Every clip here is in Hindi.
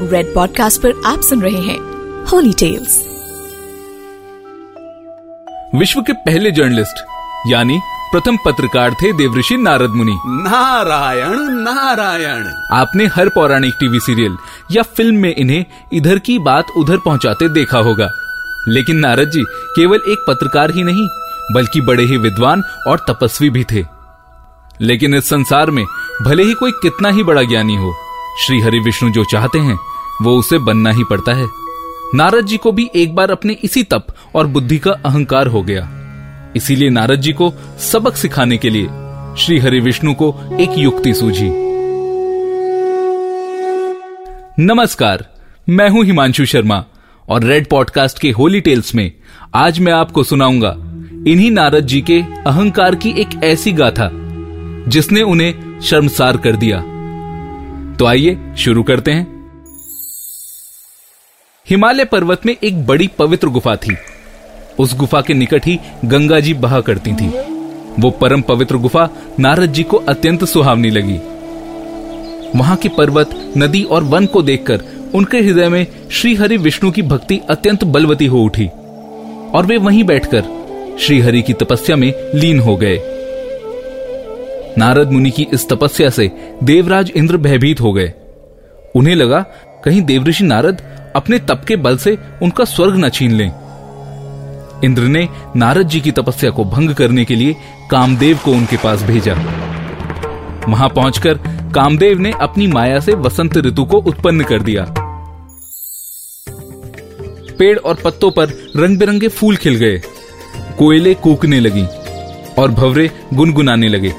रेड पॉडकास्ट पर आप सुन रहे हैं होली टेल्स विश्व के पहले जर्नलिस्ट यानी प्रथम पत्रकार थे देवऋषि नारद मुनि। नारायण नारायण। आपने हर पौराणिक टीवी सीरियल या फ़िल्म में इन्हें इधर की बात उधर पहुंचाते देखा होगा। लेकिन नारद जी केवल एक पत्रकार ही नहीं बल्कि बड़े ही विद्वान और तपस्वी भी थे। लेकिन इस संसार में भले ही कोई कितना ही बड़ा ज्ञानी हो श्री हरि विष्णु जो चाहते हैं वो उसे बनना ही पड़ता है। नारद जी को भी एक बार अपने इसी तप और बुद्धि का अहंकार हो गया। इसीलिए नारद जी को सबक सिखाने के लिए श्री हरि विष्णु को एक युक्ति सूझी। नमस्कार, मैं हूँ हिमांशु शर्मा और रेड पॉडकास्ट के होली टेल्स में आज मैं आपको सुनाऊँगा इन्हीं नारद जी के अहंकार की एक ऐसी गाथा, जिसने उन्हें शर्मसार कर दिया। तो आइए शुरू करते हैं। हिमालय पर्वत में एक बड़ी पवित्र गुफा थी। उस गुफा के निकट ही गंगा जी बहा करती थी। वो परम पवित्र गुफा नारद जी को अत्यंत सुहावनी लगी। वहाँ के पर्वत, नदी और वन को देखकर उनके हृदय में श्री हरि विष्णु की भक्ति अत्यंत बलवती हो उठी और वे वहीं बैठकर श्री हरि की तपस्या में लीन हो गए। नारद मुनि की इस तपस्या से देवराज इंद्र भयभीत हो गए। उन्हें लगा, कहीं देवऋषि नारद अपने तप के बल से उनका स्वर्ग न छीन लें। इंद्र ने नारद जी की तपस्या को भंग करने के लिए कामदेव को उनके पास भेजा। वहाँ पहुंचकर कामदेव ने अपनी माया से वसंत ऋतु को उत्पन्न कर दिया। पेड़ और पत्तों पर रंग बिरंगे फूल खिल गए। कोयले कूकने लगी और भवरे गुनगुनाने लगे।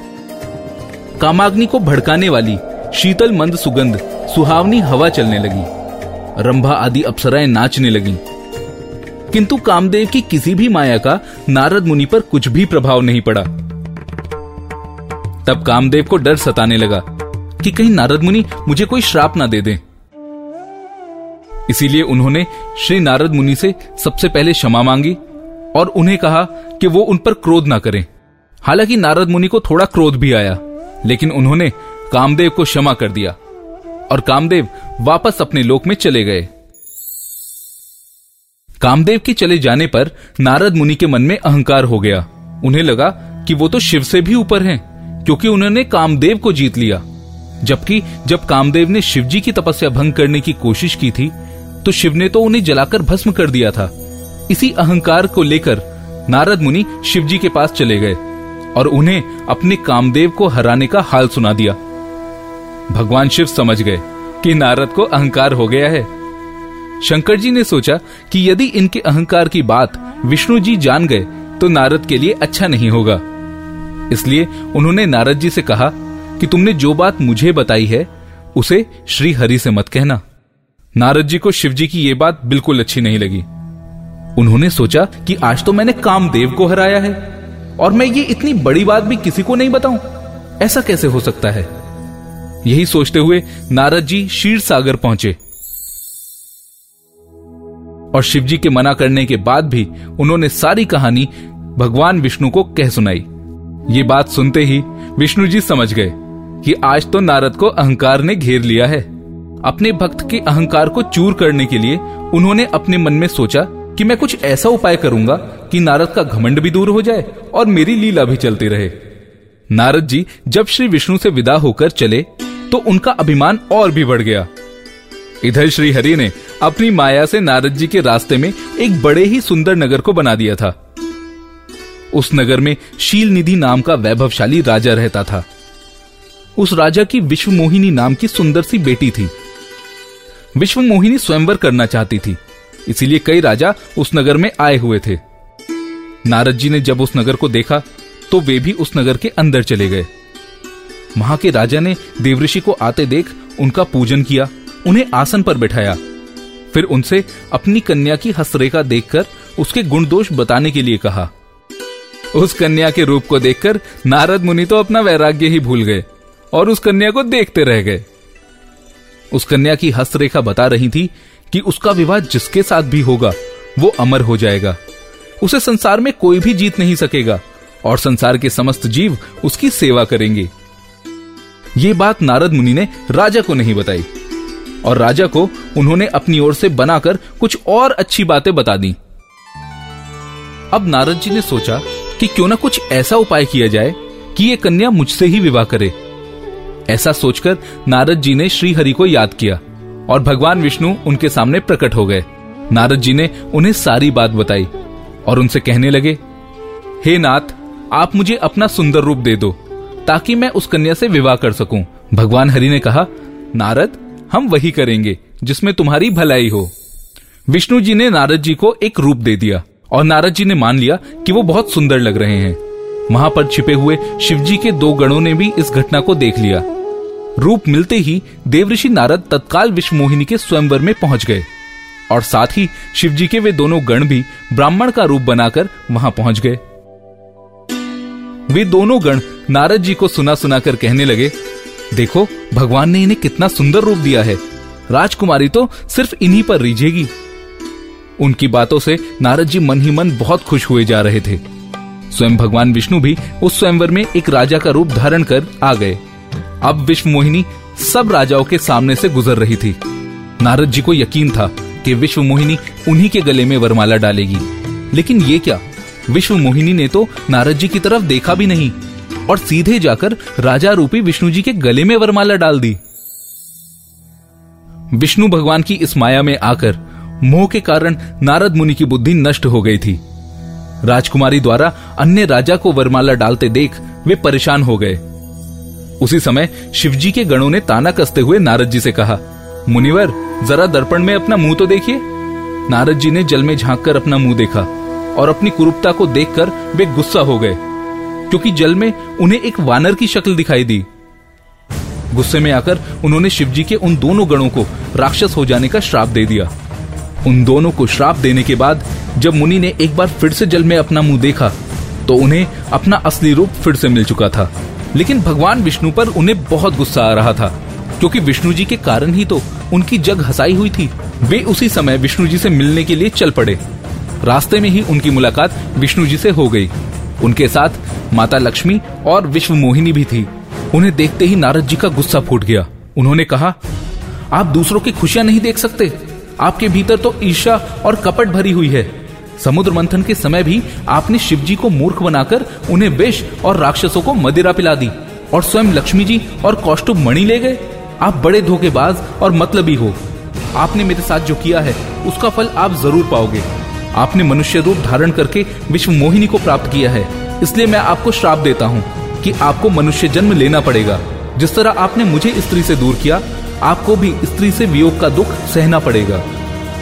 कामाग्नि को भड़काने वाली शीतल मंद सुगंध सुहावनी हवा चलने लगी। रंभा आदि अप्सराएँ नाचने लगी। किंतु कामदेव की किसी भी माया का नारद मुनि पर कुछ भी प्रभाव नहीं पड़ा। तब कामदेव को डर सताने लगा कि कहीं नारद मुनि मुझे कोई श्राप ना दे दें। इसीलिए उन्होंने श्री नारद मुनि से सबसे पहले क्षमा मांगी और उन्हें कहा कि वो उन पर क्रोध ना करें। हालाँकि नारद मुनि को थोड़ा क्रोध भी आया, लेकिन उन्होंने कामदेव को क्षमा कर दिया। और कामदेव वापस अपने लोक में चले गए। कामदेव के चले जाने पर नारद मुनि के मन में अहंकार हो गया। उन्हें लगा कि वो तो शिव से भी ऊपर हैं, क्योंकि उन्होंने कामदेव को जीत लिया। जबकि जब कामदेव ने शिव जी की तपस्या भंग करने की कोशिश की थी तो शिव ने तो उन्हें जलाकर भस्म कर दिया था। इसी अहंकार को लेकर नारद मुनि शिव जी के पास चले गए और उन्हें अपने कामदेव को हराने का हाल सुना दिया। भगवान शिव समझ गए कि नारद को अहंकार हो गया है। शंकर जी ने सोचा कि यदि इनके अहंकार की बात विष्णु जी जान गए तो नारद के लिए अच्छा नहीं होगा। इसलिए उन्होंने नारद जी से कहा कि तुमने जो बात मुझे बताई है, उसे श्री हरि से मत कहना। नारद जी को शिव जी की यह बात बिल्कुल अच्छी नहीं लगी। उन्होंने सोचा कि आज तो मैंने कामदेव को हराया है, और मैं ये इतनी बड़ी बात भी किसी को नहीं बताऊँ। ऐसा कैसे हो सकता है? यही सोचते हुए नारद जी क्षीर सागर पहुँचे। और शिवजी के मना करने के बाद भी उन्होंने सारी कहानी भगवान विष्णु को कह सुनाई। ये बात सुनते ही विष्णु जी समझ गए कि आज तो नारद को अहंकार ने घेर लिया है। अपने भक्त के अहंकार को चूर करने के लिए उन्होंने अपने मन में सोचा कि मैं कुछ ऐसा उपाय करूँगा कि नारद का घमंड भी दूर हो जाए और मेरी लीला भी चलती रहे। नारद जी जब श्री विष्णु से विदा होकर चले तो उनका अभिमान और भी बढ़ गया। इधर श्री हरि ने अपनी माया से नारद जी के रास्ते में एक बड़े ही सुंदर नगर को बना दिया था। उस नगर में शील निधि नाम का वैभवशाली राजा रहता था। उस राजा की विश्व मोहिनी नाम की सुंदर सी बेटी थी। विश्व मोहिनी स्वयंवर करना चाहती थी, इसीलिए कई राजा उस नगर में आए हुए थे। नारद जी ने जब उस नगर को देखा तो वे भी उस नगर के अंदर चले गए। वहाँ के राजा ने देवऋषि को आते देख उनका पूजन किया, उन्हें आसन पर बैठाया। फिर उनसे अपनी कन्या की हस्तरेखा देखकर उसके गुण दोष बताने के लिए कहा। उस कन्या के रूप को देखकर नारद मुनि तो अपना वैराग्य ही भूल गए और उस कन्या को देखते रह गए। उस कन्या की हस्तरेखा बता रही थी कि उसका विवाह जिसके साथ भी होगा, वो अमर हो जाएगा। उसे संसार में कोई भी जीत नहीं सकेगा और संसार के समस्त जीव उसकी सेवा करेंगे। ये बात नारद मुनि ने राजा को नहीं बताई। और राजा को उन्होंने अपनी ओर से बनाकर कुछ और अच्छी बातें बता दी। अब नारद जी ने सोचा कि क्यों ना कुछ ऐसा उपाय किया जाए कि ये कन्या मुझसे ही विवाह करे। ऐसा सोचकर नारद जी ने श्री हरि को याद किया और भगवान विष्णु उनके सामने प्रकट हो गए। नारद जी ने उन्हें सारी बात बताई और उनसे कहने लगे, हे नाथ, आप मुझे अपना सुंदर रूप दे दो। ताकि मैं उस कन्या से विवाह कर सकूँ। भगवान हरि ने कहा, नारद, हम वही करेंगे, जिसमें तुम्हारी भलाई हो। विष्णु जी ने नारद जी को एक रूप दे दिया, और नारद जी ने मान लिया कि वो बहुत सुंदर लग रहे हैं। वहाँ पर छिपे हुए शिव जी के दो गणों ने भी इस घटना को देख लिया। रूप मिलते ही देवऋषि नारद तत्काल विश्व मोहिनी के स्वयंवर में पहुँच गए, और साथ ही शिवजी के वे दोनों गण भी ब्राह्मण का रूप बनाकर वहाँ पहुँच गए। वे दोनों गण नारद जी को सुना सुना कर कहने लगे, देखो, भगवान ने इन्हें कितना सुंदर रूप दिया है। राजकुमारी तो सिर्फ़ इन्हीं पर रीझेगी उनकी बातों से नारद जी मन ही मन बहुत खुश हुए जा रहे थे। स्वयं भगवान विष्णु भी उस स्वयंवर में एक राजा का रूप धारण कर आ गए। अब विश्व मोहिनी सब राजाओं के सामने से गुजर रही थी। नारद जी को यकीन था कि विश्व मोहिनी उन्हीं के गले में वरमाला डालेगी। लेकिन ये क्या? विश्व मोहिनी ने तो नारद जी की तरफ़ देखा भी नहीं और सीधे जाकर राजा रूपी विष्णु जी के गले में वरमाला डाल दी। विष्णु भगवान की इस माया में आकर मोह के कारण नारद मुनि की बुद्धि नष्ट हो गई थी। राजकुमारी द्वारा अन्य राजा को वरमाला डालते देख वे परेशान हो गए। उसी समय शिवजी के गणों ने ताना कसते हुए नारद जी से कहा, मुनिवर, जरा दर्पण में अपना मुँह तो देखिए। नारद जी ने जल में झाँक कर अपना मुँह देखा। और अपनी कुरूपता को देखकर वे गुस्सा हो गए, क्योंकि जल में उन्हें एक वानर की शक्ल दिखाई दी। गुस्से में आकर उन्होंने शिवजी के उन दोनों गणों को राक्षस हो जाने का श्राप दे दिया। उन दोनों को श्राप देने के बाद जब मुनि ने एक बार फिर से जल में अपना मुँह देखा तो उन्हें अपना असली रूप फिर से मिल चुका था। लेकिन भगवान विष्णु पर उन्हें बहुत गुस्सा आ रहा था, क्योंकि विष्णु जी के कारण ही तो उनकी जग हसाई हुई थी। वे उसी समय विष्णु जी से मिलने के लिए चल पड़े। रास्ते में ही उनकी मुलाकात विष्णु जी से हो गई। उनके साथ माता लक्ष्मी और विश्व मोहिनी भी थी। उन्हें देखते ही नारद जी का गुस्सा फूट गया। उन्होंने कहा, आप दूसरों की खुशियाँ नहीं देख सकते। आपके भीतर तो ईर्षा और कपट भरी हुई है। समुद्र मंथन के समय भी आपने शिव जी को मूर्ख बनाकर उन्हें विष और राक्षसों को मदिरा पिला दी और स्वयं लक्ष्मी जी और कौष्टुभ मणि ले गए। आप बड़े धोखेबाज और मतलबी हो। आपने मेरे साथ जो किया है, उसका फल आप ज़रूर पाओगे। आपने मनुष्य रूप धारण करके विश्व मोहिनी को प्राप्त किया है। इसलिए मैं आपको श्राप देता हूँ कि आपको मनुष्य जन्म लेना पड़ेगा। जिस तरह आपने मुझे स्त्री से दूर किया, आपको भी स्त्री से वियोग का दुख सहना पड़ेगा।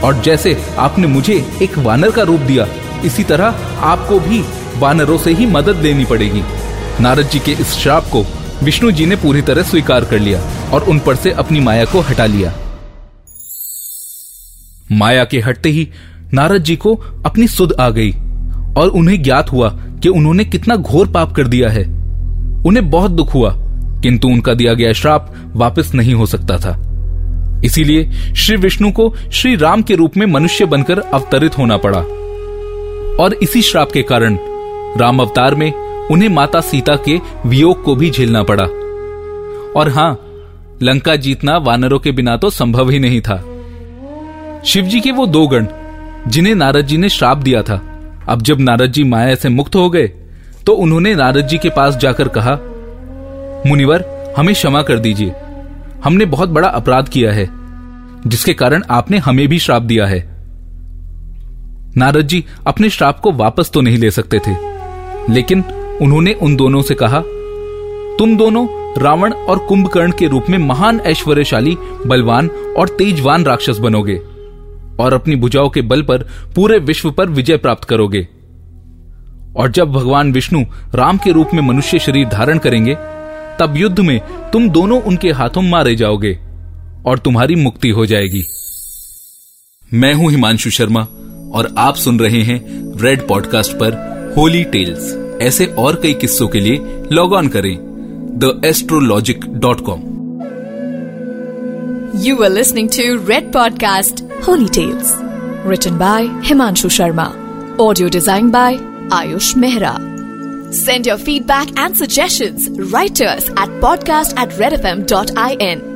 और जैसे आपने मुझे एक वानर का रूप दिया, इसी तरह आपको भी वानरों से ही मदद लेनी पड़ेगी। नारद जी के इस श्राप को विष्णु जी ने पूरी तरह स्वीकार कर लिया और उन पर से अपनी माया को हटा लिया। माया के हटते ही नारद जी को अपनी सुध आ गई और उन्हें ज्ञात हुआ कि उन्होंने कितना घोर पाप कर दिया है। उन्हें बहुत दुख हुआ, किंतु उनका दिया गया श्राप वापस नहीं हो सकता था। इसीलिए श्री विष्णु को श्री राम के रूप में मनुष्य बनकर अवतरित होना पड़ा। और इसी श्राप के कारण राम अवतार में उन्हें माता सीता के वियोग को भी झेलना पड़ा। और हाँ, लंका जीतना वानरों के बिना तो संभव ही नहीं था। शिवजी के वो दो गण जिन्हें नारद जी ने श्राप दिया था। अब जब नारद जी माया से मुक्त हो गए तो उन्होंने नारद जी के पास जाकर कहा, मुनिवर, हमें क्षमा कर दीजिए। हमने बहुत बड़ा अपराध किया है, जिसके कारण आपने हमें भी श्राप दिया है। नारद जी अपने श्राप को वापस तो नहीं ले सकते थे, लेकिन उन्होंने उन दोनों से कहा, तुम दोनों रावण और कुंभकर्ण के रूप में महान ऐश्वर्यशाली, बलवान और तेजवान राक्षस बनोगे। और अपनी भुजाओं के बल पर पूरे विश्व पर विजय प्राप्त करोगे। और जब भगवान विष्णु राम के रूप में मनुष्य शरीर धारण करेंगे, तब युद्ध में तुम दोनों उनके हाथों मारे जाओगे और तुम्हारी मुक्ति हो जाएगी। मैं हूँ हिमांशु शर्मा और आप सुन रहे हैं रेड पॉडकास्ट पर होली टेल्स ऐसे और कई किस्सों के लिए लॉग ऑन करें the astrologic dot com You were listening to red Podcast Holy Tales, written by Himanshu Sharma, audio designed by Ayush Mehra. Send your feedback and suggestions right to us at podcast at redfm.in.